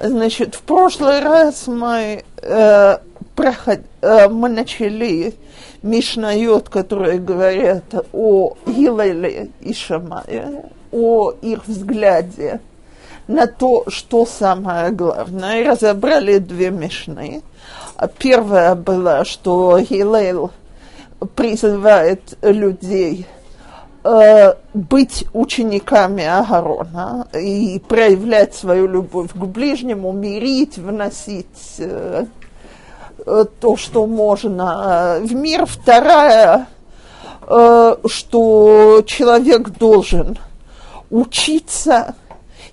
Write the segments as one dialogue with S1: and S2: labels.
S1: Значит, в прошлый раз мы, э, проход, э, мы начали Мишнайот, которые говорят о Гилеле и Шамае, о их взгляде на то, что самое главное, и разобрали две Мишны. Первая была, что Гилел призывает людей э, быть учениками Агарона и проявлять свою любовь к ближнему, мирить, вносить э, то, что можно в мир. Вторая, э, что человек должен учиться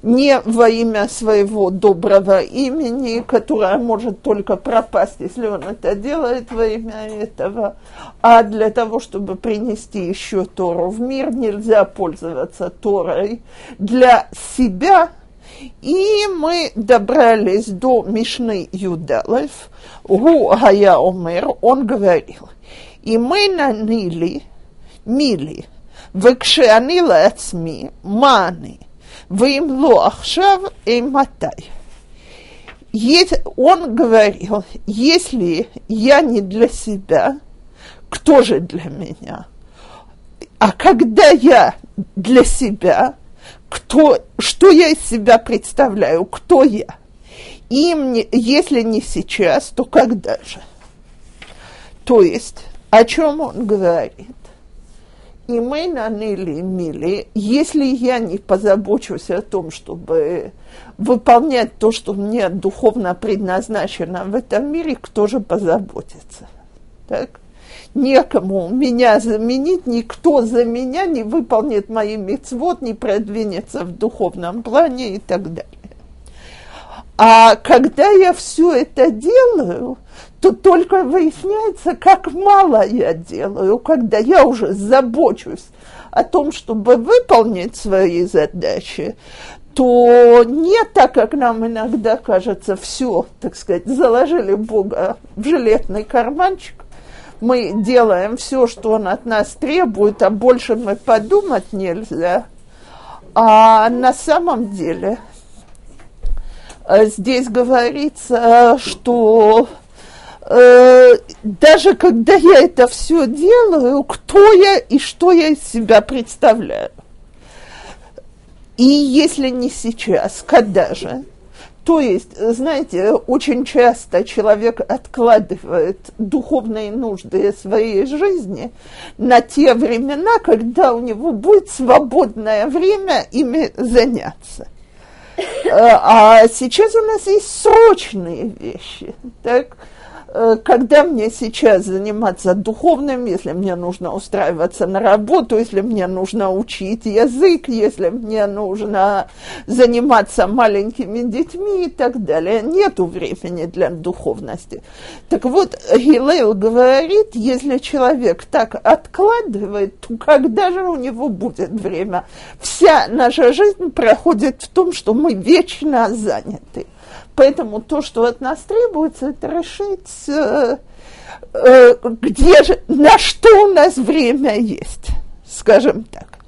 S1: не во имя своего доброго имени, которое может только пропасть, если он это делает во имя этого, а для того, чтобы принести еще Тору в мир, нельзя пользоваться Торой для себя. И мы добрались до Мишны Юдалев, Гу Гая Омер, он говорил, и мы наняли, мили, выкшианила отсми, маны – Вим лоахшав и матай. Он говорил, если я не для себя, кто же для меня? А когда я для себя, кто, что я из себя представляю, кто я? Им, не, если не сейчас, то когда же? То есть, о чем он говорит? И мы наныли мили, если я не позабочусь о том, чтобы выполнять то, что мне духовно предназначено в этом мире, кто же позаботится? Так? Некому меня заменить, никто за меня не выполнит мои мецвод, не продвинется в духовном плане и так далее. А когда я все это делаю, то только выясняется, как мало я делаю, когда я уже забочусь о том, чтобы выполнить свои задачи, то не так, как нам иногда кажется, все, так сказать, заложили Бога в жилетный карманчик, мы делаем все, что Он от нас требует, а больше мы подумать нельзя. А на самом деле э, здесь говорится, что даже когда я это все делаю, кто я и что я из себя представляю. И если не сейчас, когда же? То есть, знаете, очень часто человек откладывает духовные нужды своей жизни на те времена, когда у него будет свободное время ими заняться. Э, а сейчас у нас есть срочные вещи. Так? Э, когда мне сейчас заниматься духовным, если мне нужно устраиваться на работу, если мне нужно учить язык, если мне нужно заниматься маленькими детьми и так далее. Нету времени для духовности. Так вот, Гилейл говорит, если человек так откладывает, то когда же у него будет время? Вся наша жизнь проходит в том, что мы вечно заняты. Поэтому то, что от нас требуется, это решить, э, э, где же, на что у нас время есть, скажем так.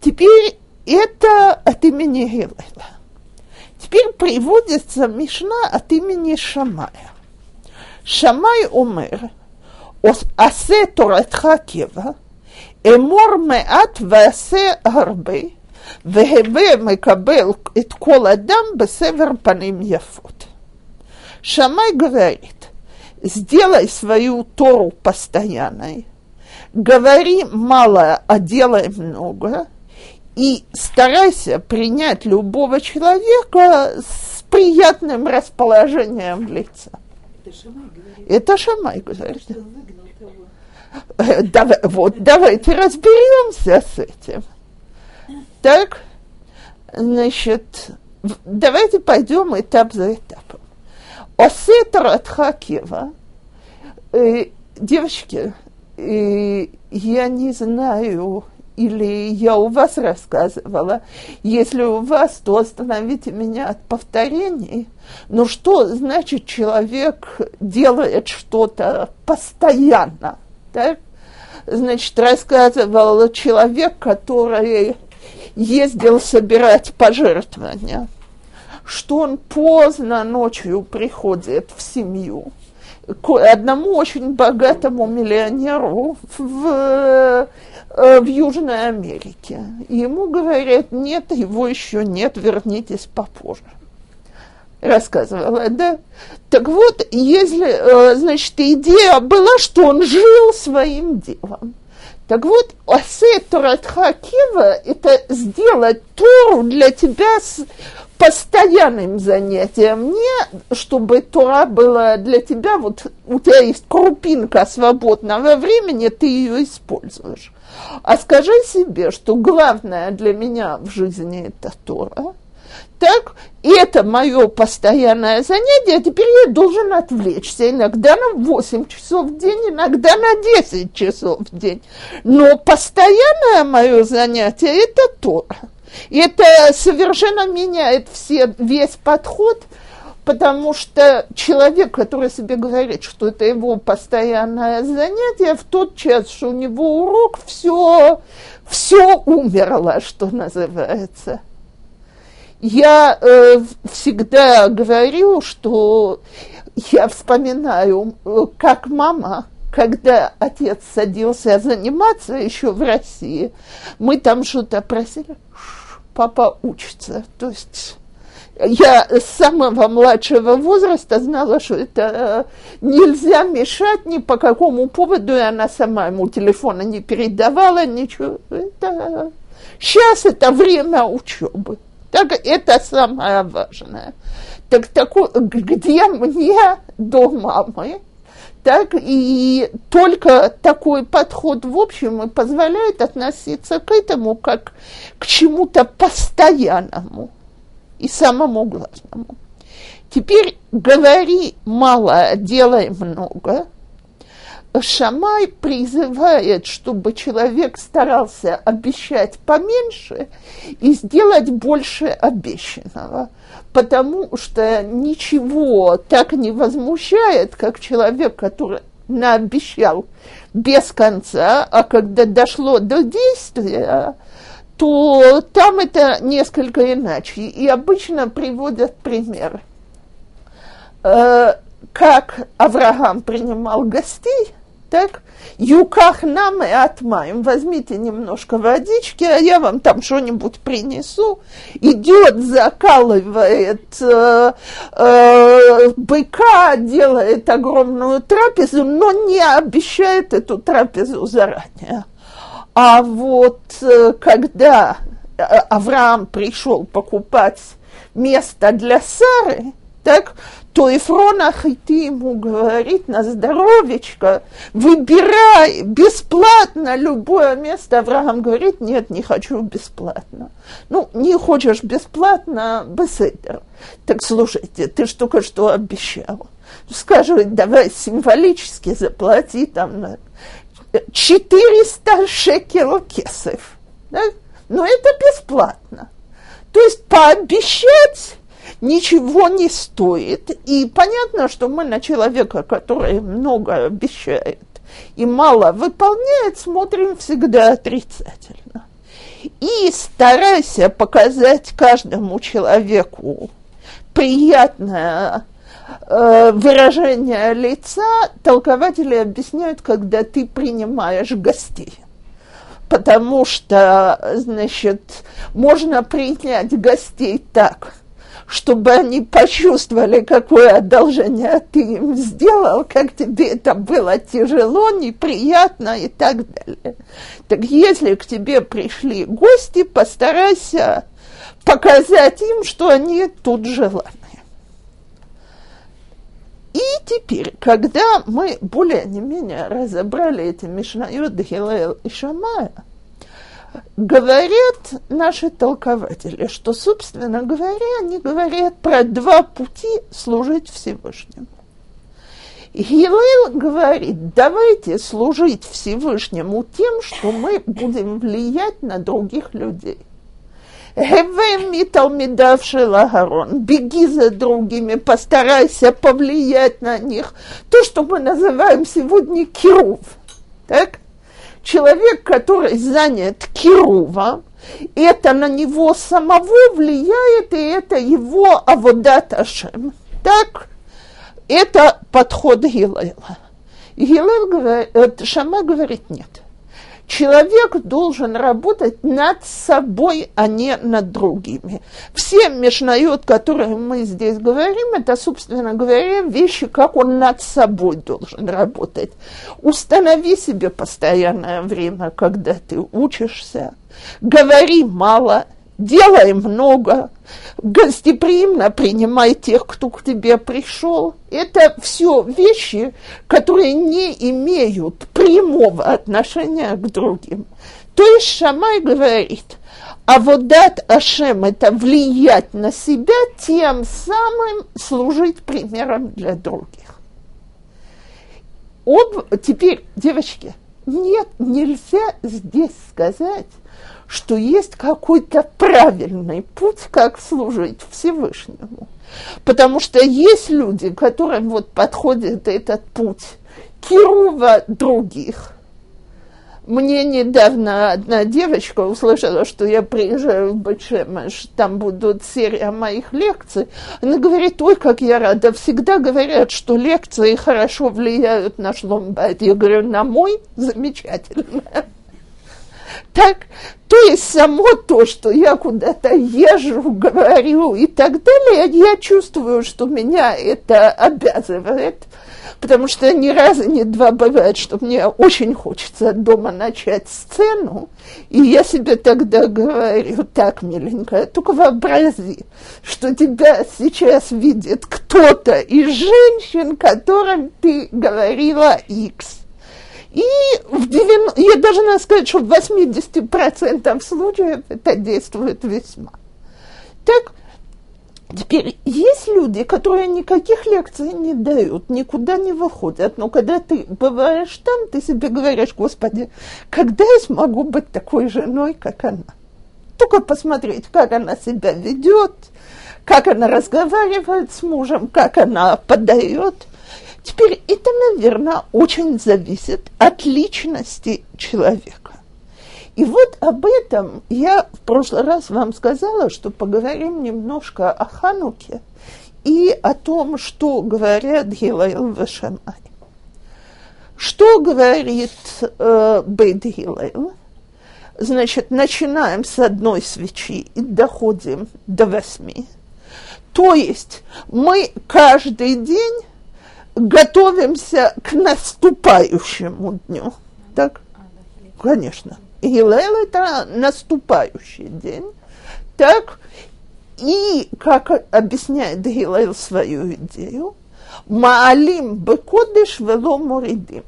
S1: Теперь это от имени Гилеля. Теперь приводится Мишна от имени Шамая. Шамай умер, асе торатха кева, эмор меат васе гарбей, והווה מקבל את כל אדם בסבר פנים יפות. Шамай говорит, сделай свою Тору постоянной, говори мало, а делай много, и старайся принять любого человека с приятным расположением лица. Это Шамай говорит. Это Шамай говорит. Давай, вот, давайте разберемся с этим. Так, значит, давайте пойдем этап за этапом. Осетр от Хакива. Э, девочки, э, я не знаю, или я у вас рассказывала. Если у вас, то остановите меня от повторений. Но что значит человек делает что-то постоянно? Так? Значит, рассказывал человек, который ездил собирать пожертвования, что он поздно ночью приходит в семью к одному очень богатому миллионеру в, э, в Южной Америке. Ему говорят, нет, его еще нет, вернитесь попозже рассказывала, да? Так вот, если, э, значит, идея была, что он жил своим делом. Так вот, Асе Торатха Кива – это сделать Тору для тебя с постоянным занятием. Не чтобы Тора была для тебя, вот у тебя есть крупинка свободного времени, ты ее используешь. А скажи себе, что главное для меня в жизни – это Тора – так, и это мое постоянное занятие, а теперь я должен отвлечься иногда на 8 часов в день, иногда на 10 часов в день. Но постоянное мое занятие – это. И это совершенно меняет все, весь подход, потому что человек, который себе говорит, что это его постоянное занятие, в тот час, что у него урок, все, все умерло, что называется – я э, всегда говорю, что я вспоминаю, э, как мама, когда отец садился заниматься еще в России, мы там что-то просили, папа учится. То есть я с самого младшего возраста знала, что это э, нельзя мешать ни по какому поводу, и она сама ему телефона не передавала, ничего. Это... Сейчас это время учебы. Так это самое важное. Так такой, где мне до мамы, так и только такой подход в общем и позволяет относиться к этому как к чему-то постоянному и самому главному. Теперь говори мало, делай много – Шамай призывает, чтобы человек старался обещать поменьше и сделать больше обещанного, потому что ничего так не возмущает, как человек, который наобещал без конца, а когда дошло до действия, то там это несколько иначе. И обычно приводят пример. Как Авраам принимал гостей, так, юках нам и отмаем, возьмите немножко водички, а я вам там что-нибудь принесу. Идет, закалывает э, э, быка, делает огромную трапезу, но не обещает эту трапезу заранее. А вот э, когда э, Авраам пришел покупать место для Сары, так, то Ефрон Ахити ему говорит на здоровечко, выбирай бесплатно любое место. Авраам говорит, нет, не хочу бесплатно. Ну, не хочешь бесплатно, беседер. Так слушайте, ты ж только что обещал. Скажи, давай символически заплати там 400 шекел кесов. Да? Но это бесплатно. То есть пообещать ничего не стоит. И понятно, что мы на человека, который много обещает и мало выполняет, смотрим всегда отрицательно. И старайся показать каждому человеку приятное э, выражение лица, толкователи объясняют, когда ты принимаешь гостей. Потому что, значит, можно принять гостей так – чтобы они почувствовали, какое одолжение ты им сделал, как тебе это было тяжело, неприятно и так далее. Так если к тебе пришли гости, постарайся показать им, что они тут желанные. И теперь, когда мы более-не-менее разобрали эти Мишнайот, Хилел и Шамая, говорят наши толкователи, что, собственно говоря, они говорят про два пути служить Всевышнему. Гилел говорит, давайте служить Всевышнему тем, что мы будем влиять на других людей. Беги за другими, постарайся повлиять на них. То, что мы называем сегодня кирув. Так? Человек, который занят кирувом, это на него самого влияет, и это его аводат Ашем. Так, это подход Гилайла. Гилел говорит, э, Шама говорит нет. Человек должен работать над собой, а не над другими. Все мешнают, которые мы здесь говорим, это, собственно говоря, вещи, как он над собой должен работать. Установи себе постоянное время, когда ты учишься. Говори мало, делай много, гостеприимно принимай тех, кто к тебе пришел. Это все вещи, которые не имеют прямого отношения к другим. То есть Шамай говорит, а вот дат Ашем – это влиять на себя, тем самым служить примером для других. Об, теперь, девочки, нет, нельзя здесь сказать, что есть какой-то правильный путь, как служить Всевышнему. Потому что есть люди, которым вот подходит этот путь Кирова других. Мне недавно одна девочка услышала, что я приезжаю в Бачемаш, там будут серия моих лекций. Она говорит, ой, как я рада, всегда говорят, что лекции хорошо влияют на шломбайт. Я говорю, на мой замечательно. Так, то есть само то, что я куда-то езжу, говорю и так далее, я чувствую, что меня это обязывает, потому что ни разу, ни два бывает, что мне очень хочется дома начать сцену, и я себе тогда говорю, так, миленькая, только вообрази, что тебя сейчас видит кто-то из женщин, которым ты говорила X и в 90, я должна сказать, что в 80% случаев это действует весьма. Так, Теперь есть люди, которые никаких лекций не дают, никуда не выходят, но когда ты бываешь там, ты себе говоришь, Господи, когда я смогу быть такой женой, как она? Только посмотреть, как она себя ведет, как она разговаривает с мужем, как она подает – Теперь это, наверное, очень зависит от личности человека. И вот об этом я в прошлый раз вам сказала, что поговорим немножко о Хануке и о том, что говорят Гилайл Вашамай. Что говорит э, Бейт Гилайл? Значит, начинаем с одной свечи и доходим до восьми. То есть мы каждый день готовимся к наступающему дню. Так? Конечно. Гилел – это наступающий день. Так? И, как объясняет Гилел свою идею, Маалим бекодыш вело моридим.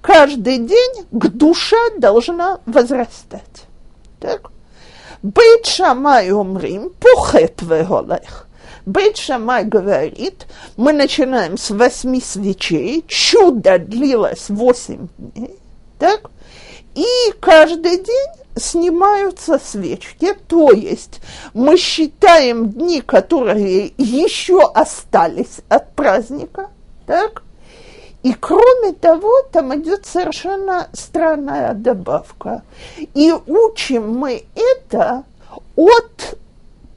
S1: Каждый день к душе должна возрастать. Так? Бейт шамай умрим, пухет веголех. Бейт Шамай говорит, мы начинаем с восьми свечей, чудо длилось восемь дней, так? И каждый день снимаются свечки, то есть мы считаем дни, которые еще остались от праздника, так? И кроме того, там идет совершенно странная добавка. И учим мы это от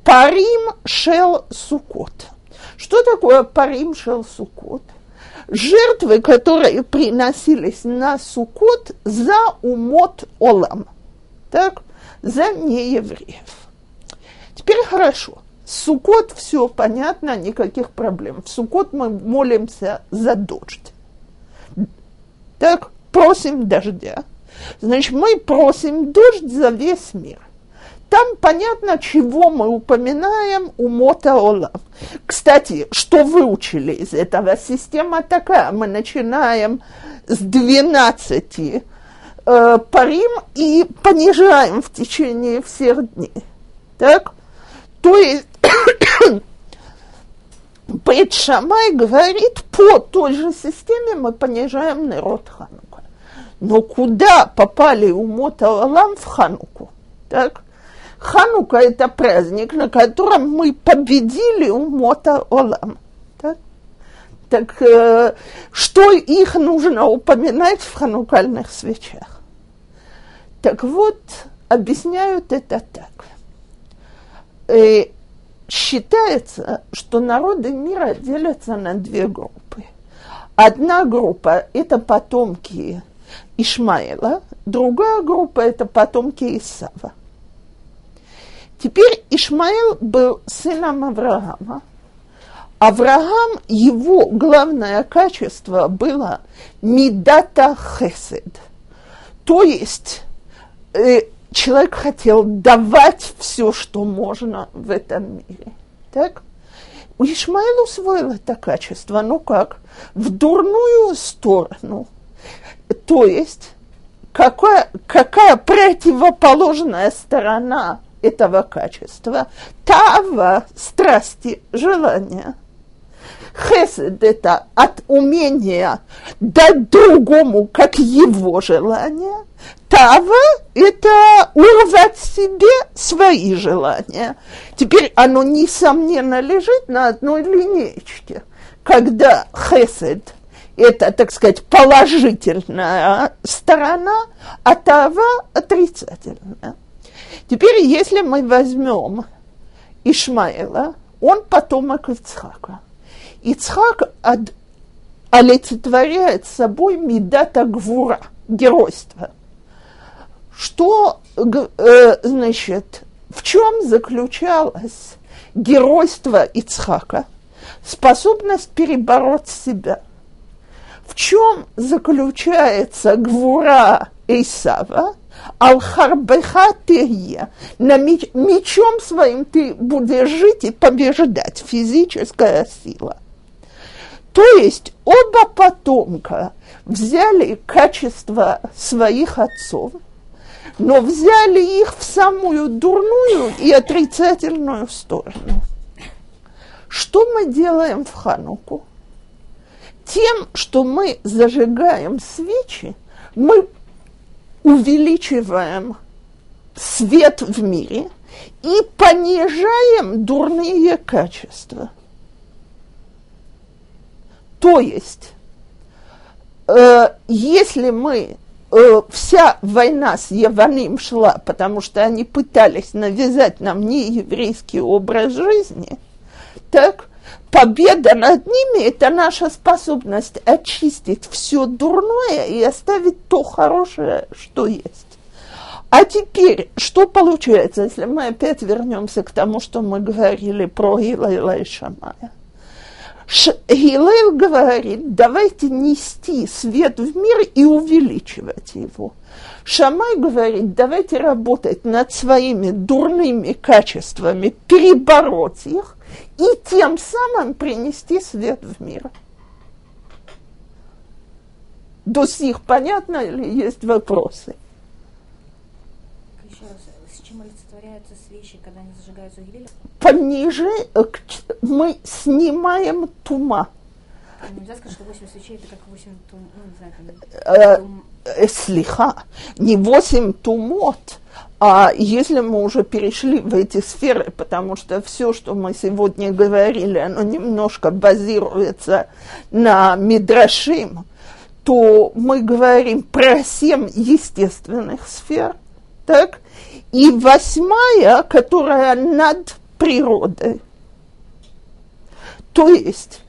S1: Парим шел сукот. Что такое парим шел сукот? Жертвы, которые приносились на сукот за умот олам, так, за неевреев. Теперь хорошо. Сукот все понятно, никаких проблем. В Сукот мы молимся за дождь. Так, просим дождя. Значит, мы просим дождь за весь мир. Там понятно, чего мы упоминаем у Мотаола. Кстати, что выучили из этого? Система такая. Мы начинаем с 12 э, парим и понижаем в течение всех дней. Так? То есть Бет Шамай говорит, по той же системе мы понижаем народ Ханука. Но куда попали умот Алам в Хануку? Так? Ханука – это праздник, на котором мы победили умота Олам. Так, так э, что их нужно упоминать в ханукальных свечах? Так вот, объясняют это так. Э, считается, что народы мира делятся на две группы. Одна группа – это потомки Ишмаэла, другая группа – это потомки Исава. Теперь Ишмаэл был сыном Авраама. Авраам, его главное качество было мидата хесед. То есть э, человек хотел давать все, что можно в этом мире. Так? У Ишмаэла усвоил это качество, ну как, в дурную сторону. То есть, какая, какая противоположная сторона этого качества? Тава, страсти, желания – Хесед – это от умения дать другому, как его желание. Тава – это урвать себе свои желания. Теперь оно, несомненно, лежит на одной линейке. Когда хесед – это, так сказать, положительная сторона, а тава – отрицательная. Теперь, если мы возьмем Ишмаэла, он потомок Ицхака – Ицхак от, олицетворяет собой медата гвура, геройство. Что, э, значит, в чем заключалось геройство Ицхака? Способность перебороть себя. В чем заключается гвура Исава? Алхарбеха тегия. На меч, мечом своим ты будешь жить и побеждать. Физическая сила. То есть оба потомка взяли качество своих отцов, но взяли их в самую дурную и отрицательную сторону. Что мы делаем в Хануку? Тем, что мы зажигаем свечи, мы увеличиваем свет в мире и понижаем дурные качества. То есть, э, если мы э, вся война с Яваным шла, потому что они пытались навязать нам нееврейский образ жизни, так победа над ними – это наша способность очистить все дурное и оставить то хорошее, что есть. А теперь, что получается, если мы опять вернемся к тому, что мы говорили про Илайла и Шамая? Гилел говорит, давайте нести свет в мир и увеличивать его. Шамай говорит, давайте работать над своими дурными качествами, перебороть их и тем самым принести свет в мир. До сих понятно или есть вопросы?
S2: Еще раз, с чем олицетворяются свечи, когда они зажигаются гелелем?
S1: Пониже э, мы снимаем тума.
S2: Нельзя сказать, что 8 свечей это как 8 тум, ну, не знаю, там, тум...
S1: э, слиха, не 8 тумот, а если мы уже перешли в эти сферы, потому что все, что мы сегодня говорили, оно немножко базируется на Мидрашим, то мы говорим про семь естественных сфер, так? И восьмая, которая над природой. То есть э,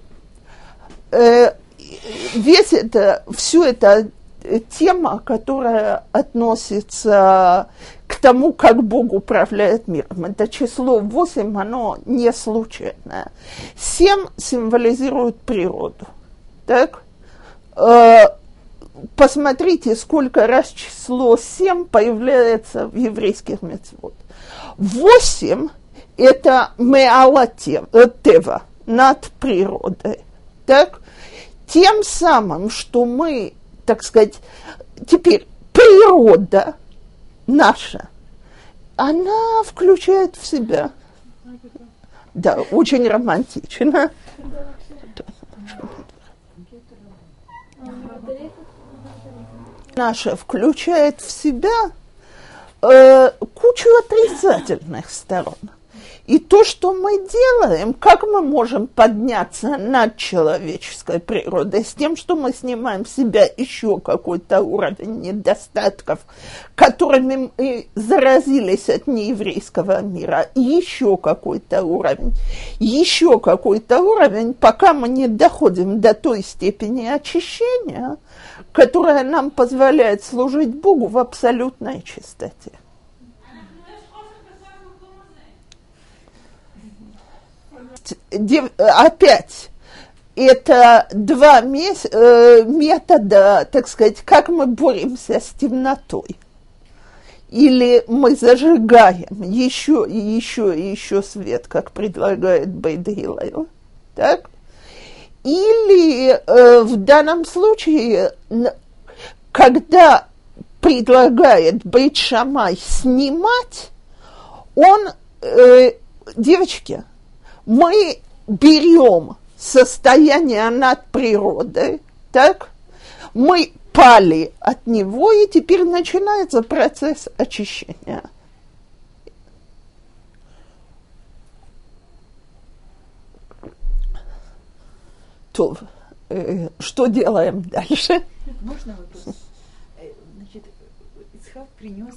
S1: весь это, все это тема, которая относится к тому, как Бог управляет миром. Это число 8, оно не случайное. 7 символизирует природу. Так? Э, посмотрите, сколько раз число 7 появляется в еврейских мецвод. 8 – это меалатева, э, над природой. Так? Тем самым, что мы так сказать, теперь природа наша, она включает в себя. Да, очень романтично. Наша включает в себя э, кучу отрицательных сторон. И то, что мы делаем, как мы можем подняться над человеческой природой, с тем, что мы снимаем с себя еще какой-то уровень недостатков, которыми мы заразились от нееврейского мира, еще какой-то уровень, еще какой-то уровень, пока мы не доходим до той степени очищения, которая нам позволяет служить Богу в абсолютной чистоте. Опять, это два э, метода, так сказать, как мы боремся с темнотой. Или мы зажигаем еще и еще и еще свет, как предлагает Бейдгилайл. Так? Или э, в данном случае, когда предлагает Бейт снимать, он, э, девочки, мы берем состояние над природой, так, мы пали от него, и теперь начинается процесс очищения. То, э, что делаем дальше?
S3: Можно вопрос? Э, значит, Ицхак принес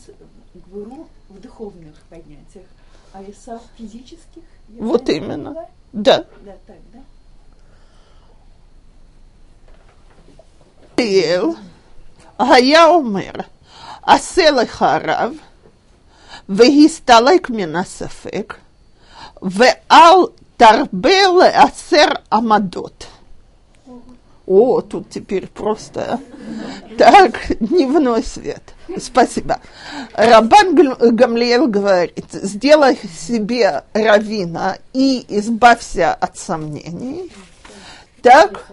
S3: гуру в духовных понятиях, а Исав физических?
S1: Вот именно. Да. Да, так, да. היה אומר, עשה לך רב, והסתלק מן הספק, ואל תרבה לעשר עמדות. О, тут теперь просто так, дневной свет. Спасибо. Рабан Гамлиел говорит, сделай себе равина и избавься от сомнений. Так,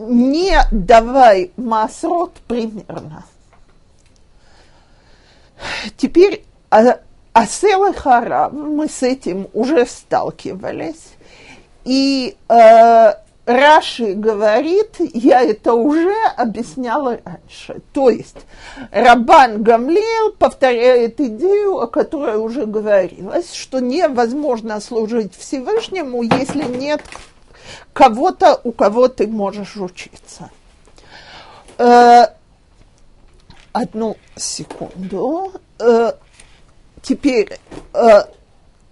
S1: не давай масрот примерно. Теперь Асел и Хара, мы с этим уже сталкивались. И э, Раши говорит, я это уже объясняла раньше. То есть Рабан Гамлиел повторяет идею, о которой уже говорилось, что невозможно служить Всевышнему, если нет кого-то, у кого ты можешь учиться. Э, одну секунду. Э, теперь э,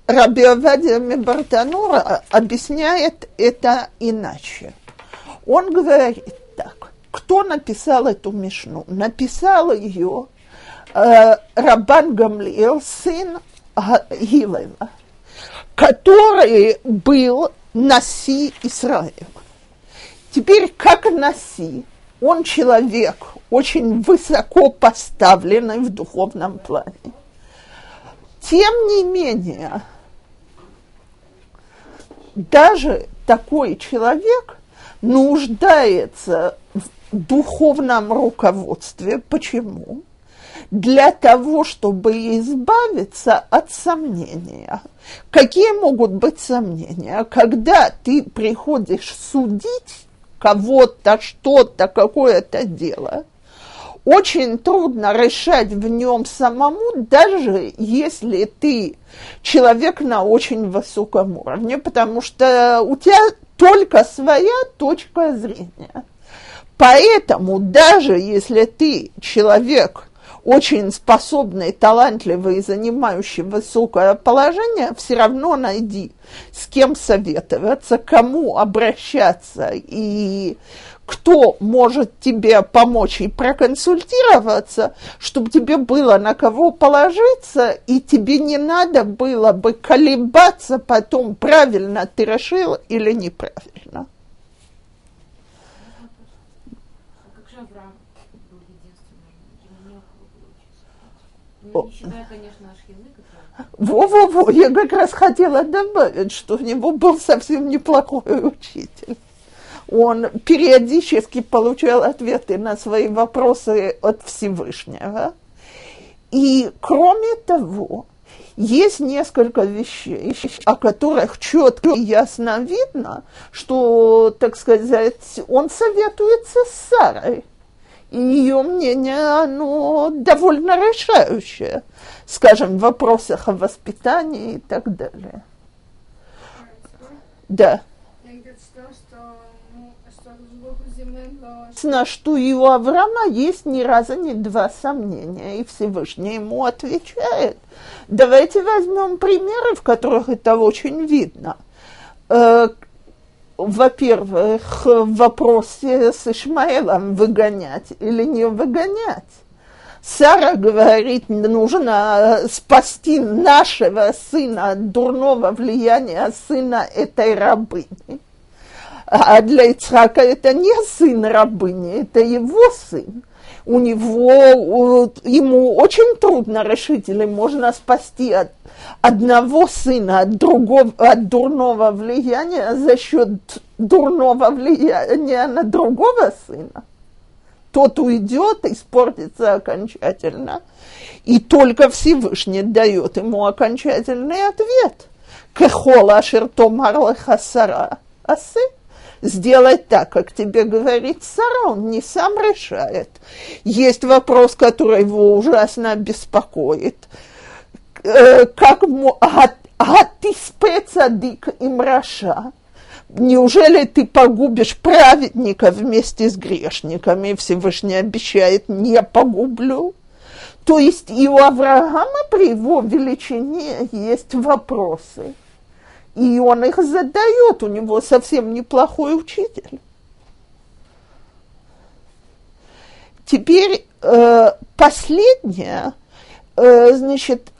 S1: Раби Авадия Мебартанура объясняет это иначе. Он говорит так, кто написал эту мишну? Написал ее э, Рабан Гамлиел, сын Гилева, который был Наси Израиля. Теперь, как Наси, он человек очень высоко поставленный в духовном плане. Тем не менее, даже такой человек нуждается в духовном руководстве. Почему? Для того, чтобы избавиться от сомнения. Какие могут быть сомнения? Когда ты приходишь судить кого-то, что-то, какое-то дело – очень трудно решать в нем самому, даже если ты человек на очень высоком уровне, потому что у тебя только своя точка зрения. Поэтому даже если ты человек очень способный, талантливый и занимающий высокое положение, все равно найди, с кем советоваться, кому обращаться и кто может тебе помочь и проконсультироваться, чтобы тебе было на кого положиться, и тебе не надо было бы колебаться потом, правильно ты решил или неправильно. Во-во-во, я как раз хотела добавить, что у него был совсем неплохой учитель он периодически получал ответы на свои вопросы от Всевышнего. И кроме того, есть несколько вещей, о которых четко и ясно видно, что, так сказать, он советуется с Сарой. И ее мнение, оно довольно решающее, скажем, в вопросах о воспитании и так далее. Да. Ясно, что и у Авраама есть ни разу ни два сомнения, и Всевышний ему отвечает. Давайте возьмем примеры, в которых это очень видно. Э, во-первых, в вопросе с Ишмаэлом выгонять или не выгонять. Сара говорит, нужно спасти нашего сына от дурного влияния сына этой рабыни. А для Ицхака это не сын рабыни, это его сын. У него, ему очень трудно решить, или можно спасти от одного сына от, другого, от дурного влияния за счет дурного влияния на другого сына. Тот уйдет, испортится окончательно. И только Всевышний дает ему окончательный ответ. Кехола шертомар лехасара асы сделать так, как тебе говорит Сара, он не сам решает. Есть вопрос, который его ужасно беспокоит. Э, как а, а ты спецадик им раша? Неужели ты погубишь праведника вместе с грешниками? Всевышний обещает, не погублю. То есть и у Авраама при его величине есть вопросы – и он их задает, у него совсем неплохой учитель. Теперь э, последнее, э, значит,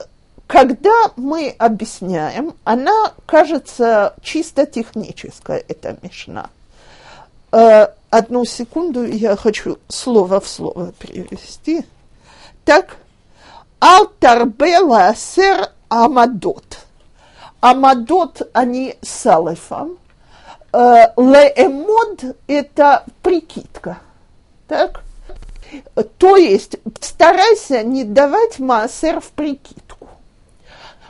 S1: когда мы объясняем, она кажется чисто техническая, эта мешна. Э, одну секунду, я хочу слово в слово перевести. Так, алтарбела сер амадот – Амадот, они с алифом. Э, леэмод – это прикидка. Так? То есть старайся не давать массер в прикидку.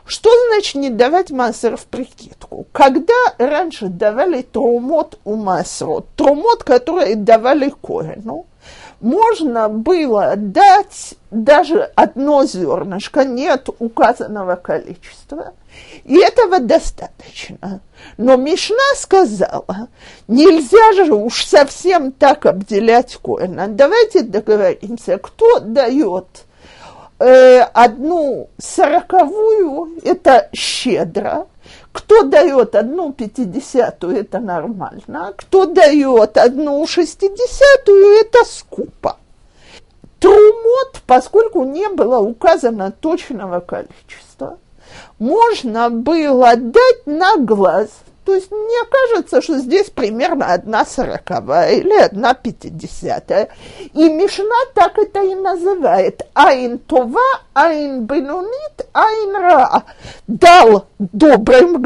S1: Что значит не давать массер в прикидку? Когда раньше давали трумот у массерот, трумот, которые давали корену, можно было дать даже одно зернышко, нет указанного количества, и этого достаточно. Но Мишна сказала, нельзя же уж совсем так обделять коина. Давайте договоримся, кто дает э, одну сороковую, это щедро, кто дает одну пятидесятую, это нормально. Кто дает одну шестидесятую, это скупо. Трумот, поскольку не было указано точного количества, можно было дать на глаз – то есть мне кажется, что здесь примерно одна сороковая или одна пятидесятая. И Мишна так это и называет. Айн това, айн бенунит, айн ра. Дал добрым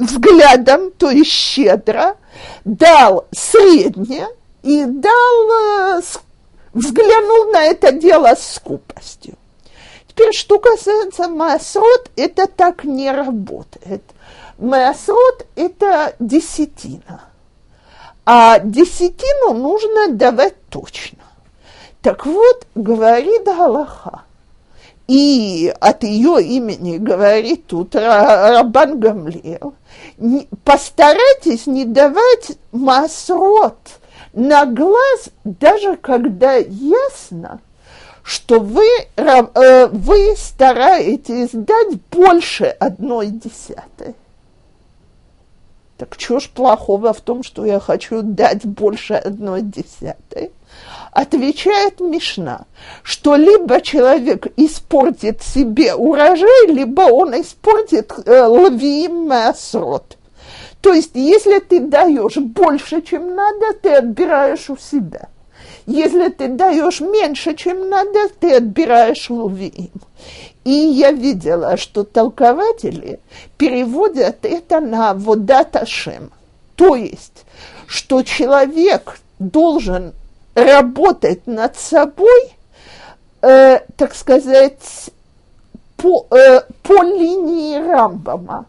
S1: взглядом, то есть щедро, дал среднее и дал, э, взглянул на это дело с скупостью. Теперь, что касается масрот, это так не работает – Маасрот – это десятина. А десятину нужно давать точно. Так вот, говорит Галаха, и от ее имени говорит тут Рабан Гамлиел, постарайтесь не давать масрот на глаз, даже когда ясно, что вы, э, вы стараетесь дать больше одной десятой. Так что ж плохого в том, что я хочу дать больше одной десятой? Отвечает Мишна, что либо человек испортит себе урожай, либо он испортит э, лавиим масрот. То есть, если ты даешь больше, чем надо, ты отбираешь у себя. Если ты даешь меньше, чем надо, ты отбираешь лувиим. И я видела, что толкователи переводят это на водаташем. То есть, что человек должен работать над собой, э, так сказать, по, э, по линии Рамбама.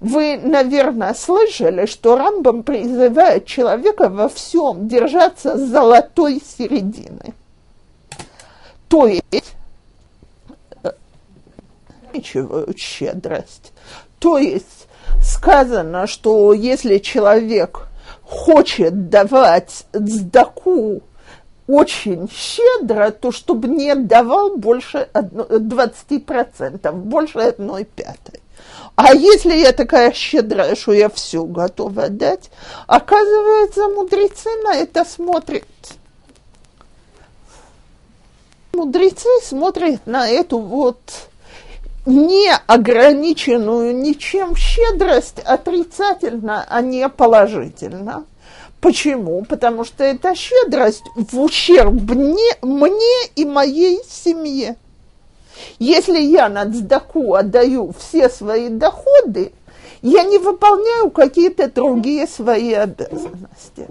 S1: Вы, наверное, слышали, что Рамбам призывает человека во всем держаться золотой середины. То есть ограничивают щедрость. То есть сказано, что если человек хочет давать сдаку очень щедро, то чтобы не давал больше 20%, больше одной пятой. А если я такая щедрая, что я все готова дать, оказывается, мудрецы на это смотрят. Мудрецы смотрят на эту вот неограниченную ничем щедрость отрицательно, а не положительно. Почему? Потому что это щедрость в ущерб мне, мне и моей семье. Если я на цдаку отдаю все свои доходы, я не выполняю какие-то другие свои обязанности.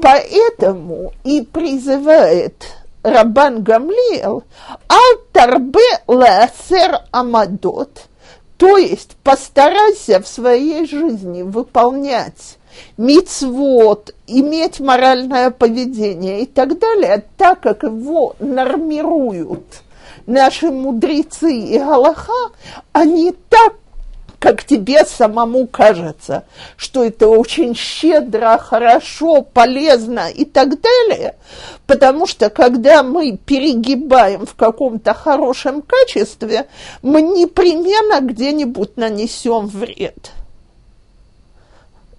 S1: Поэтому и призывает Рабан Гамлиел «Алтарбе лаасер амадот», то есть постарайся в своей жизни выполнять мицвод, иметь моральное поведение и так далее, так как его нормируют наши мудрецы и Галаха, они так как тебе самому кажется, что это очень щедро, хорошо, полезно и так далее, потому что когда мы перегибаем в каком-то хорошем качестве, мы непременно где-нибудь нанесем вред.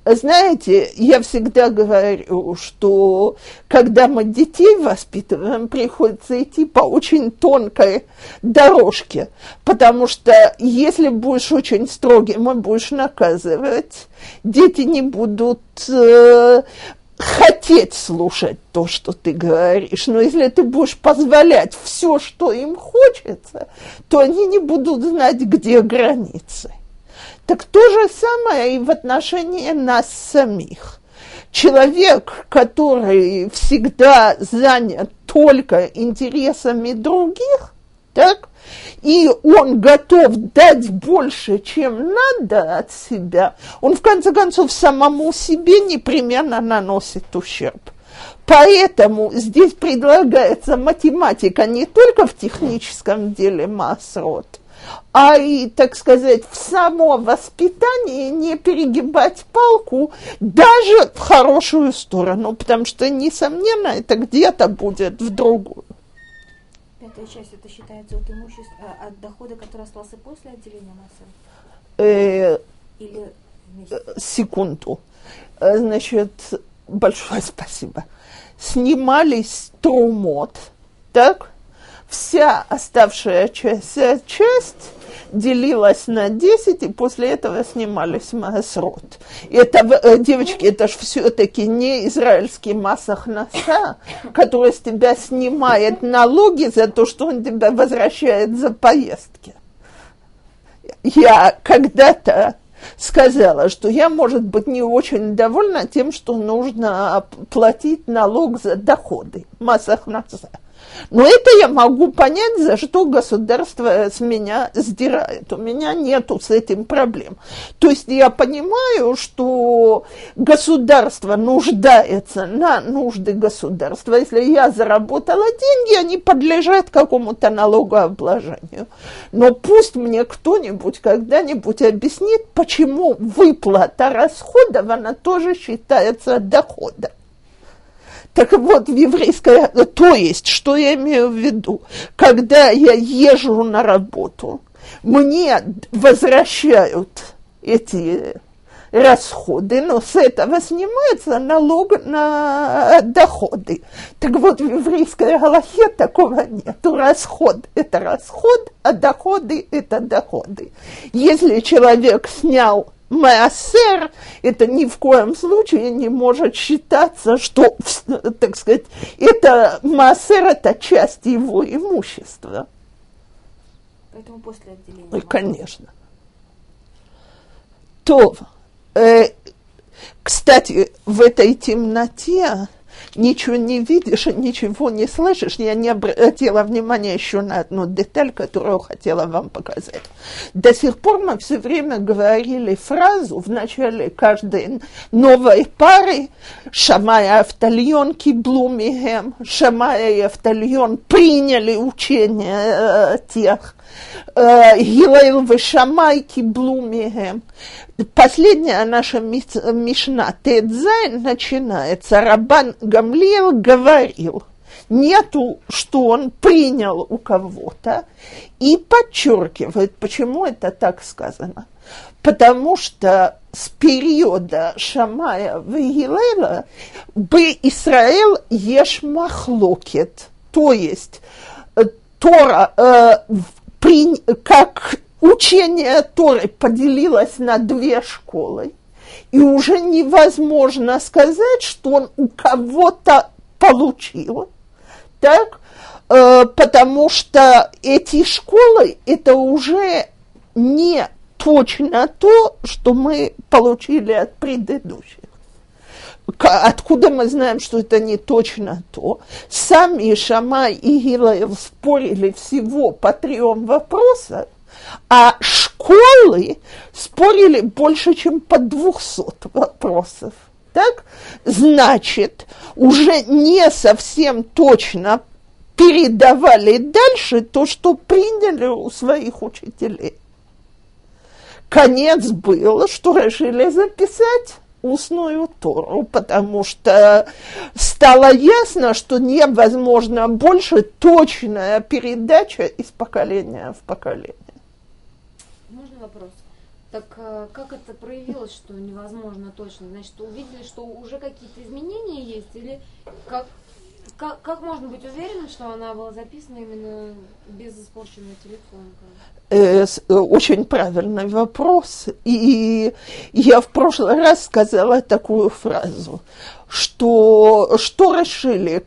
S1: Знаете, я всегда говорю, что когда мы детей воспитываем, приходится идти по очень тонкой дорожке, потому что если будешь очень строгим и будешь наказывать, дети не будут э, хотеть слушать то, что ты говоришь, но если ты будешь позволять все, что им хочется, то они не будут знать, где границы. Так то же самое и в отношении нас самих. Человек, который всегда занят только интересами других, так, и он готов дать больше, чем надо от себя, он в конце концов самому себе непременно наносит ущерб. Поэтому здесь предлагается математика не только в техническом деле Масрот, а и, так сказать, в само воспитание не перегибать палку даже в хорошую сторону, потому что, несомненно, это где-то будет в другую.
S2: Пятая часть, это считается от имущества, а, от дохода, который остался после отделения массы?
S1: Э, Или вместе? Э, секунду. Э, значит, большое спасибо. Снимались трумот, так? Вся оставшаяся часть делилась на 10, и после этого снимались масрот. Это, э, девочки, это же все-таки не израильский массах носа, который с тебя снимает налоги за то, что он тебя возвращает за поездки. Я когда-то сказала, что я, может быть, не очень довольна тем, что нужно платить налог за доходы, массах носа. Но это я могу понять, за что государство с меня сдирает. У меня нету с этим проблем. То есть я понимаю, что государство нуждается на нужды государства. Если я заработала деньги, они подлежат какому-то налогообложению. Но пусть мне кто-нибудь когда-нибудь объяснит, почему выплата расходов, она тоже считается доходом. Так вот, в еврейской, то есть, что я имею в виду, когда я езжу на работу, мне возвращают эти расходы, но с этого снимается налог на доходы. Так вот, в еврейской галахе такого нет. Расход – это расход, а доходы – это доходы. Если человек снял Маасер, это ни в коем случае не может считаться, что, так сказать, это Маасер – это часть его имущества.
S2: Поэтому после отделения.
S1: Конечно. То, э, кстати, в этой темноте ничего не видишь ничего не слышишь. Я не обратила внимания еще на одну деталь, которую хотела вам показать. До сих пор мы все время говорили фразу в начале каждой новой пары Шамая Автальон Киблумигем, Шамая и Автальон приняли учение э, тех, Гилайл Вешамай Киблумигем. Последняя наша Мишна Тедзайн начинается. Рабан Гамлиел говорил, нету, что он принял у кого-то, и подчеркивает, почему это так сказано. Потому что с периода Шамая в Гилела бы Израиль еш махлокет, то есть э, Тора, э, при, как учение Торы поделилось на две школы, и уже невозможно сказать, что он у кого-то получил, так, э, потому что эти школы это уже не точно то, что мы получили от предыдущих. Откуда мы знаем, что это не точно то? Сами Шамай и Гилаев спорили всего по трем вопросам, а школы спорили больше, чем по 200 вопросов. Так? Значит, уже не совсем точно передавали дальше то, что приняли у своих учителей. Конец был, что решили записать устную Тору, потому что стало ясно, что невозможно больше точная передача из поколения в поколение
S2: вопрос. Так э, как это проявилось, что невозможно точно? Значит, увидели, что уже какие-то изменения есть? Или как, как, как можно быть уверенным, что она была записана именно без испорченного телефона?
S1: Э, э, очень правильный вопрос. И я в прошлый раз сказала такую фразу, что что решили,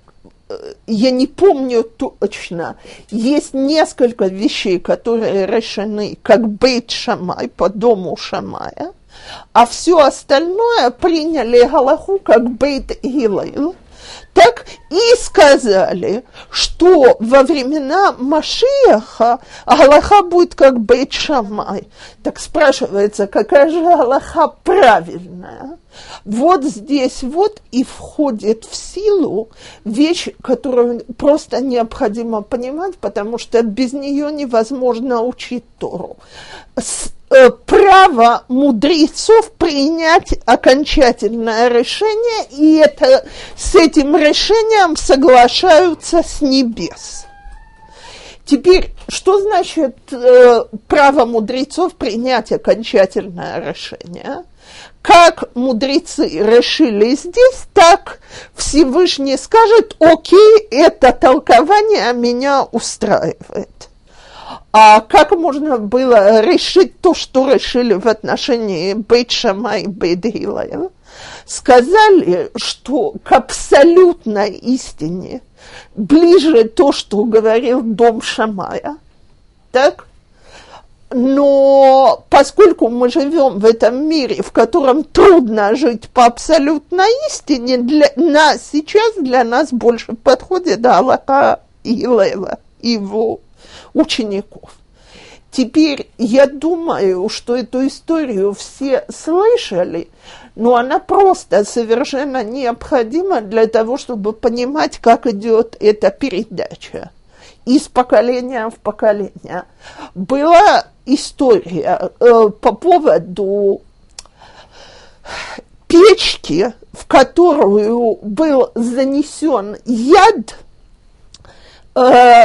S1: я не помню точно, есть несколько вещей, которые решены как бейт Шамай, по дому Шамая, а все остальное приняли Галаху как бейт Гилайл, так и сказали, что во времена Машиаха Аллаха будет как Бейт Шамай. Так спрашивается, какая же Аллаха правильная? Вот здесь вот и входит в силу вещь, которую просто необходимо понимать, потому что без нее невозможно учить Тору. С, э, право мудрецов принять окончательное решение, и это, с этим решением соглашаются с небес. Теперь, что значит э, право мудрецов принять окончательное решение? Как мудрецы решили здесь, так Всевышний скажет, окей, это толкование меня устраивает. А как можно было решить то, что решили в отношении Бейт-Шама и бейт Сказали, что к абсолютной истине ближе то, что говорил дом Шамая, так? Но поскольку мы живем в этом мире, в котором трудно жить по абсолютной истине, для нас сейчас для нас больше подходит Аллаха и Лела, его учеников. Теперь я думаю, что эту историю все слышали, но она просто совершенно необходима для того, чтобы понимать, как идет эта передача из поколения в поколение. Была история э, по поводу печки, в которую был занесен яд э,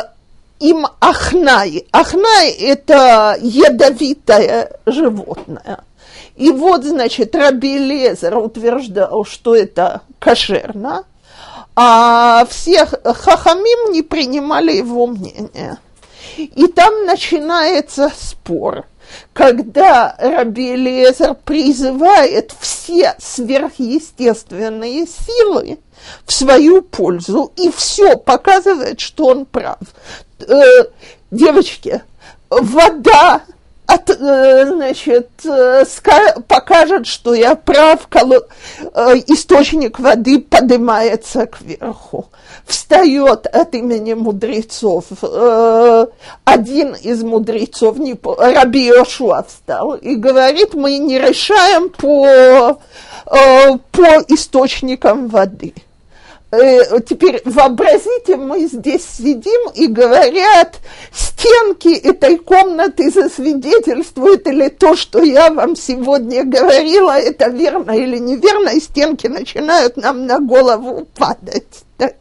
S1: им ахнай. Ахнай – это ядовитое животное. И вот, значит, Раби Лезер утверждал, что это кошерно, а все хахамим не принимали его мнение. И там начинается спор, когда Раби Элиезер призывает все сверхъестественные силы в свою пользу и все показывает, что он прав. Э, девочки, вода от, э, значит, э, покажет, что я прав, источник воды поднимается кверху. Встает от имени мудрецов. Один из мудрецов, не, Раби Йошуа встал и говорит, мы не решаем по, по источникам воды э, теперь вообразите, мы здесь сидим и говорят, стенки этой комнаты засвидетельствуют или то, что я вам сегодня говорила, это верно или неверно, и стенки начинают нам на голову падать. Так.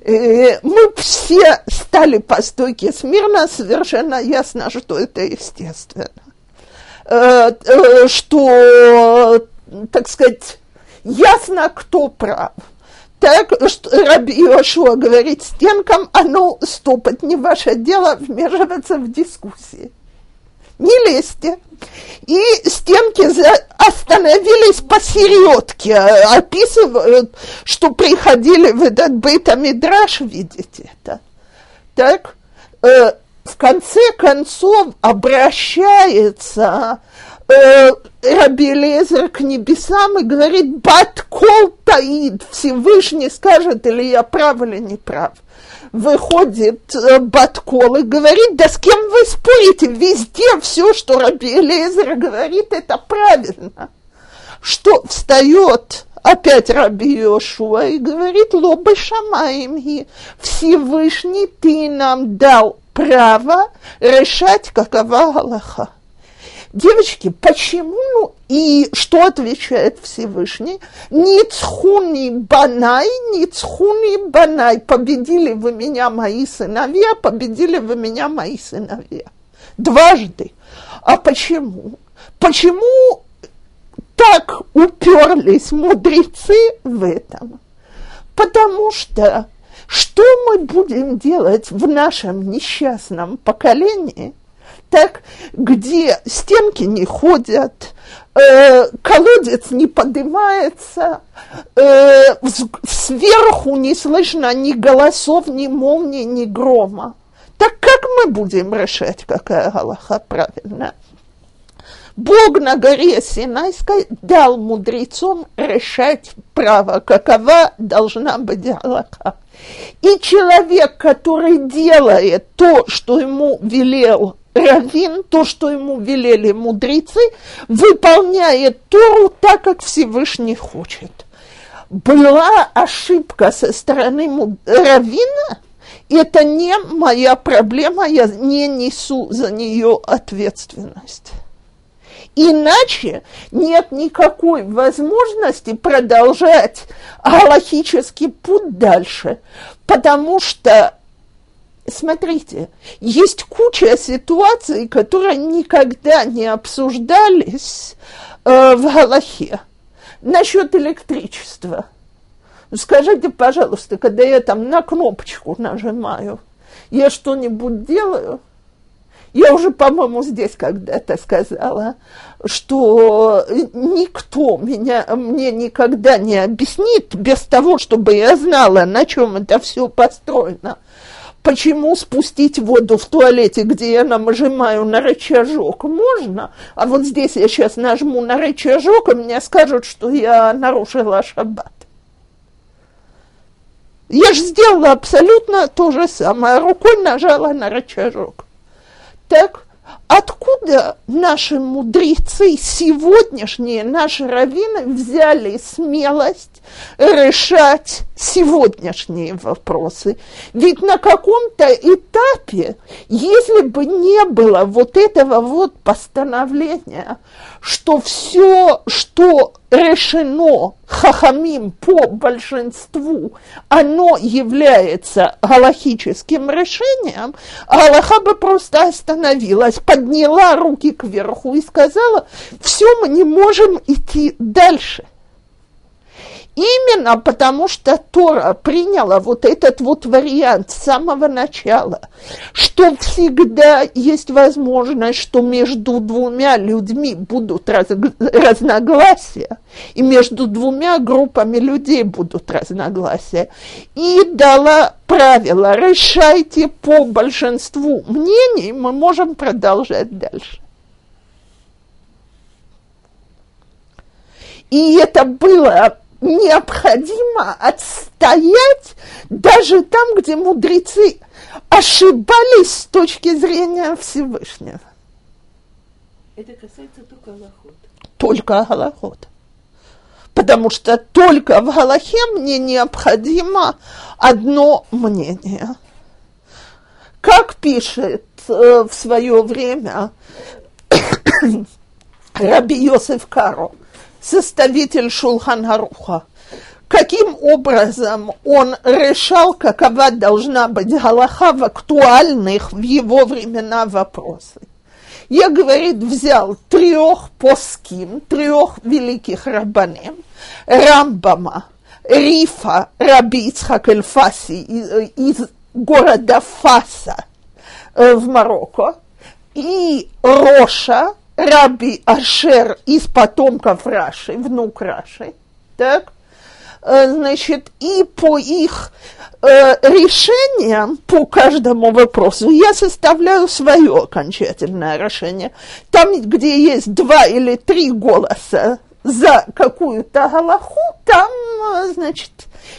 S1: Э, мы все стали по стойке смирно, совершенно ясно, что это естественно. Э, э, что, так сказать, ясно, кто прав так что Раби Иошуа говорит стенкам, а ну, стопать не ваше дело вмешиваться в дискуссии. Не лезьте. И стенки остановились посередке, описывают, что приходили в этот бейт-мидраш, видите это. Так, э, в конце концов обращается э, Раби Лезер к небесам и говорит, Баткол таид, Всевышний скажет, или я прав, или не прав. Выходит э, Баткол и говорит, да с кем вы спорите? Везде все, что Раби Лезер говорит, это правильно. Что встает опять Раби Йошуа и говорит, лобы шамаем, Всевышний ты нам дал право решать, какова Аллаха. Девочки, почему и что отвечает Всевышний? Ницхуни банай, ницхуни банай. Победили вы меня, мои сыновья, победили вы меня, мои сыновья. Дважды. А почему? Почему так уперлись мудрецы в этом? Потому что что мы будем делать в нашем несчастном поколении – так, где стенки не ходят, э, колодец не поднимается, э, сверху не слышно ни голосов, ни молний, ни грома. Так как мы будем решать, какая Галаха правильная? Бог на горе Синайской дал мудрецам решать право, какова должна быть Галаха. И человек, который делает то, что ему велел Равин, то, что ему велели мудрецы, выполняет Тору так, как Всевышний хочет. Была ошибка со стороны Равина, это не моя проблема, я не несу за нее ответственность. Иначе нет никакой возможности продолжать галахический путь дальше, потому что смотрите, есть куча ситуаций, которые никогда не обсуждались э, в Галахе. Насчет электричества. Скажите, пожалуйста, когда я там на кнопочку нажимаю, я что-нибудь делаю? Я уже, по-моему, здесь когда-то сказала, что никто меня, мне никогда не объяснит без того, чтобы я знала, на чем это все построено – Почему спустить воду в туалете, где я нажимаю на рычажок, можно, а вот здесь я сейчас нажму на рычажок, и мне скажут, что я нарушила шаббат. Я же сделала абсолютно то же самое, рукой нажала на рычажок. Так, Откуда наши мудрецы, сегодняшние наши раввины, взяли смелость решать сегодняшние вопросы? Ведь на каком-то этапе, если бы не было вот этого вот постановления, что все, что решено хахамим по большинству, оно является галахическим решением, а Аллаха бы просто остановилась, подняла руки кверху и сказала, все, мы не можем идти дальше. Именно потому, что Тора приняла вот этот вот вариант с самого начала, что всегда есть возможность, что между двумя людьми будут раз, разногласия, и между двумя группами людей будут разногласия, и дала правило «решайте по большинству мнений», мы можем продолжать дальше. И это было необходимо отстоять даже там, где мудрецы ошибались с точки зрения Всевышнего.
S3: Это касается только Аллахот.
S1: Только Галахот. Потому что только в Галахе мне необходимо одно мнение. Как пишет э, в свое время Раби Йосеф Каро, составитель Шулхан Харуха, каким образом он решал, какова должна быть Галаха в актуальных в его времена вопросах. Я, говорит, взял трех поским, трех великих рабаним, Рамбама, Рифа, Раби Ицхак Эльфаси из, из города Фаса э, в Марокко, и Роша, Раби Ашер из потомков Раши, внук Раши, так, э, значит, и по их э, решениям по каждому вопросу я составляю свое окончательное решение. Там, где есть два или три голоса за какую-то галаху, там, э, значит,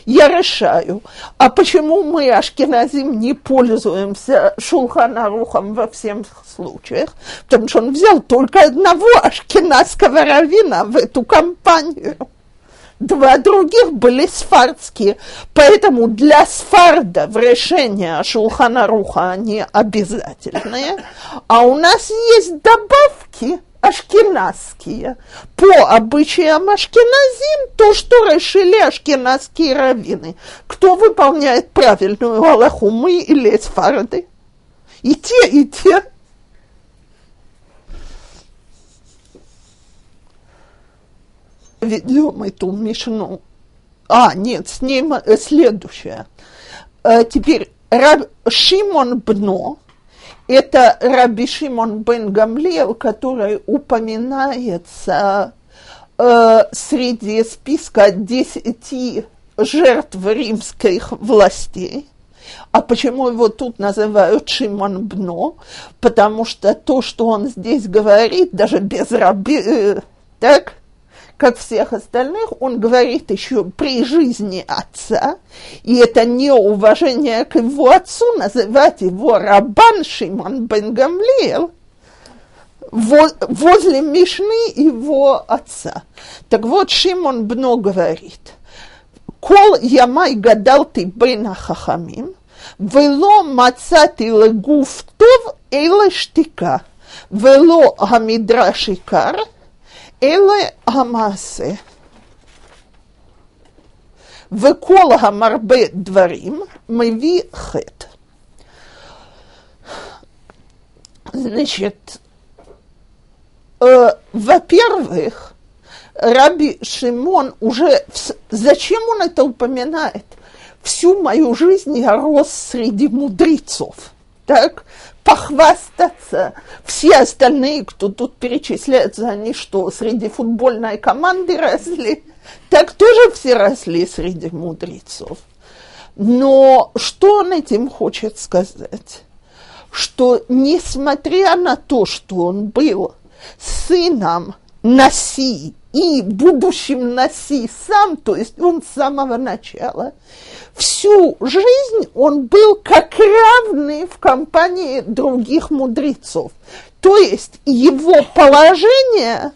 S1: я решаю. А почему мы, Ашкеназим, не пользуемся Шулханарухом во всех случаях? Потому что он взял только одного ашкеназского равина в эту компанию. Два других были сфардские. Поэтому для сфардов решения Шулхана Руха они обязательные. А у нас есть добавки ашкеназские. По обычаям ашкеназим, то, что решили ашкеназские раввины. Кто выполняет правильную Аллаху, мы или сфарды? И те, и те. ведем эту Мишну. А, нет, с ним э, следующее. Э, теперь Раб Шимон Бно, это Раби Шимон бен Гамлиел, который упоминается э, среди списка десяти жертв римских властей. А почему его тут называют Шимон Бно? Потому что то, что он здесь говорит, даже без раби, э, так, как всех остальных, он говорит еще при жизни отца, и это неуважение к его отцу, называть его Рабан Шимон бен Гамлиел, возле Мишны его отца. Так вот, Шимон Бно говорит, «Кол ямай гадал ты бен хахамим, вело мацати легуф тов эле штика, вело хамидрашикар, Эле амасе. в Векол гамарбе дворим меви хет. Значит, э, во-первых, Раби Шимон уже... В, зачем он это упоминает? Всю мою жизнь я рос среди мудрецов. Так, похвастаться. Все остальные, кто тут перечисляется, они что, среди футбольной команды росли? Так тоже все росли среди мудрецов. Но что он этим хочет сказать? Что несмотря на то, что он был сыном Наси и будущим Наси сам, то есть он с самого начала, всю жизнь он был как равный в компании других мудрецов. То есть его положение,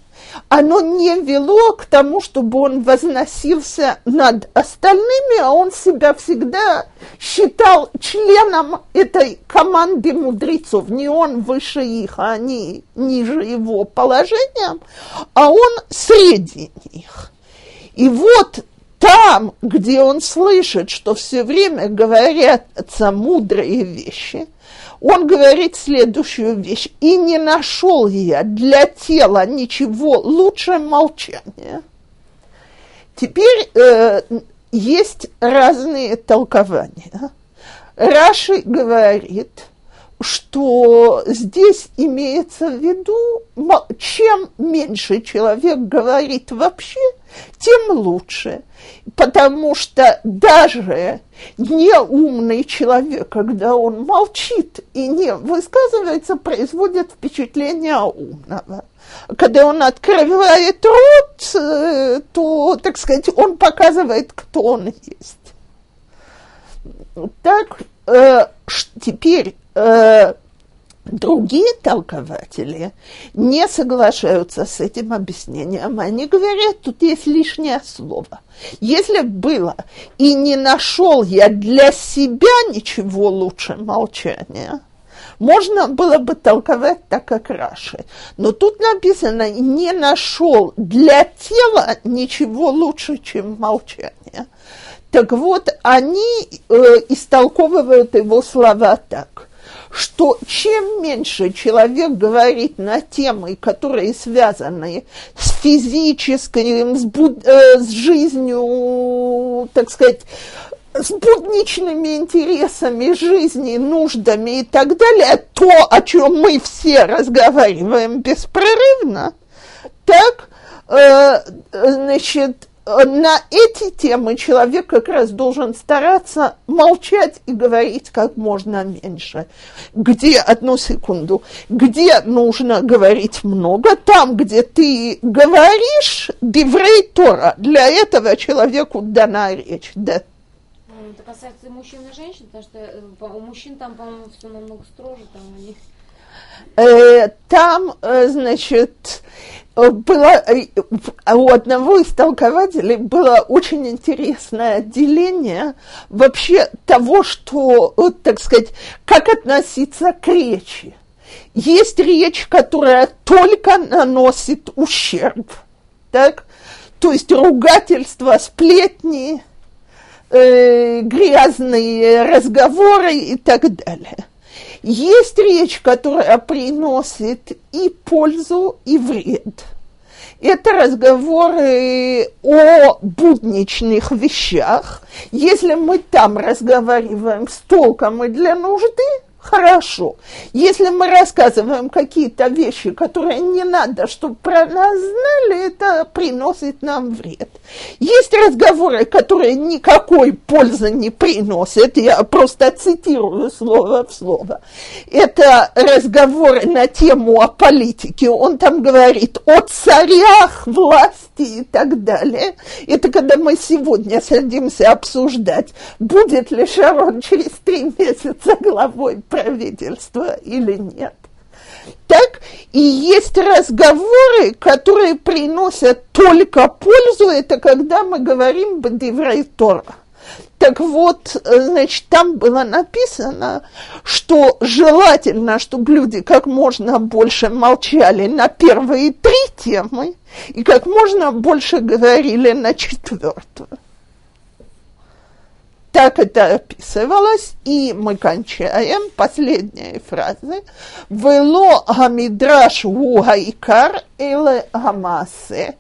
S1: оно не вело к тому, чтобы он возносился над остальными, а он себя всегда считал членом этой команды мудрецов. Не он выше их, а они ниже его положением, а он среди них. И вот там, где он слышит, что все время говорятся мудрые вещи, он говорит следующую вещь. «И не нашел я для тела ничего лучше молчания». Теперь э, есть разные толкования. Раши говорит, что здесь имеется в виду, чем меньше человек говорит вообще – тем лучше. Потому что даже неумный человек, когда он молчит и не высказывается, производит впечатление умного. Когда он открывает рот, э, то, так сказать, он показывает, кто он есть. Так, э, теперь э, Другие толкователи не соглашаются с этим объяснением. Они говорят, тут есть лишнее слово. Если было и не нашел я для себя ничего лучше молчания, можно было бы толковать так, как Раши. Но тут написано, не нашел для тела ничего лучше, чем молчание. Так вот, они э, истолковывают его слова так что чем меньше человек говорит на темы, которые связаны с физическим, с, буд, э, с жизнью, так сказать, с будничными интересами жизни, нуждами и так далее, то, о чем мы все разговариваем беспрерывно, так, э, значит, на эти темы человек как раз должен стараться молчать и говорить как можно меньше. Где, одну секунду, где нужно говорить много, там, где ты говоришь, Деврей Тора, для этого человеку дана речь. Да.
S2: Ну, это касается и мужчин и женщин, потому что э, у мужчин там, по-моему, все намного строже, там у них
S1: э, там, э, значит, было, у одного из толкователей было очень интересное отделение вообще того, что, так сказать, как относиться к речи. Есть речь, которая только наносит ущерб, так? То есть ругательства, сплетни, э, грязные разговоры и так далее. Есть речь, которая приносит и пользу, и вред. Это разговоры о будничных вещах. Если мы там разговариваем с толком и для нужды, хорошо. Если мы рассказываем какие-то вещи, которые не надо, чтобы про нас знали, это приносит нам вред. Есть разговоры, которые никакой пользы не приносят, я просто цитирую слово в слово. Это разговоры на тему о политике, он там говорит о царях, власти и так далее. Это когда мы сегодня садимся обсуждать, будет ли Шарон через три месяца главой правительства или нет. Так и есть разговоры, которые приносят только пользу, это когда мы говорим Бадиврей Тора. Так вот, значит, там было написано, что желательно, чтобы люди как можно больше молчали на первые три темы и как можно больше говорили на четвертую так это описывалось, и мы кончаем последние фразы. Вело гамидраш гугайкар или гамасе.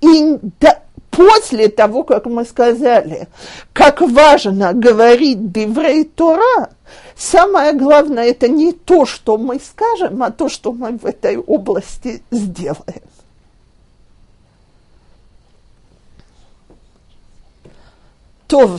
S1: И да, после того, как мы сказали, как важно говорить биврей Тора, самое главное это не то, что мы скажем, а то, что мы в этой области сделаем. То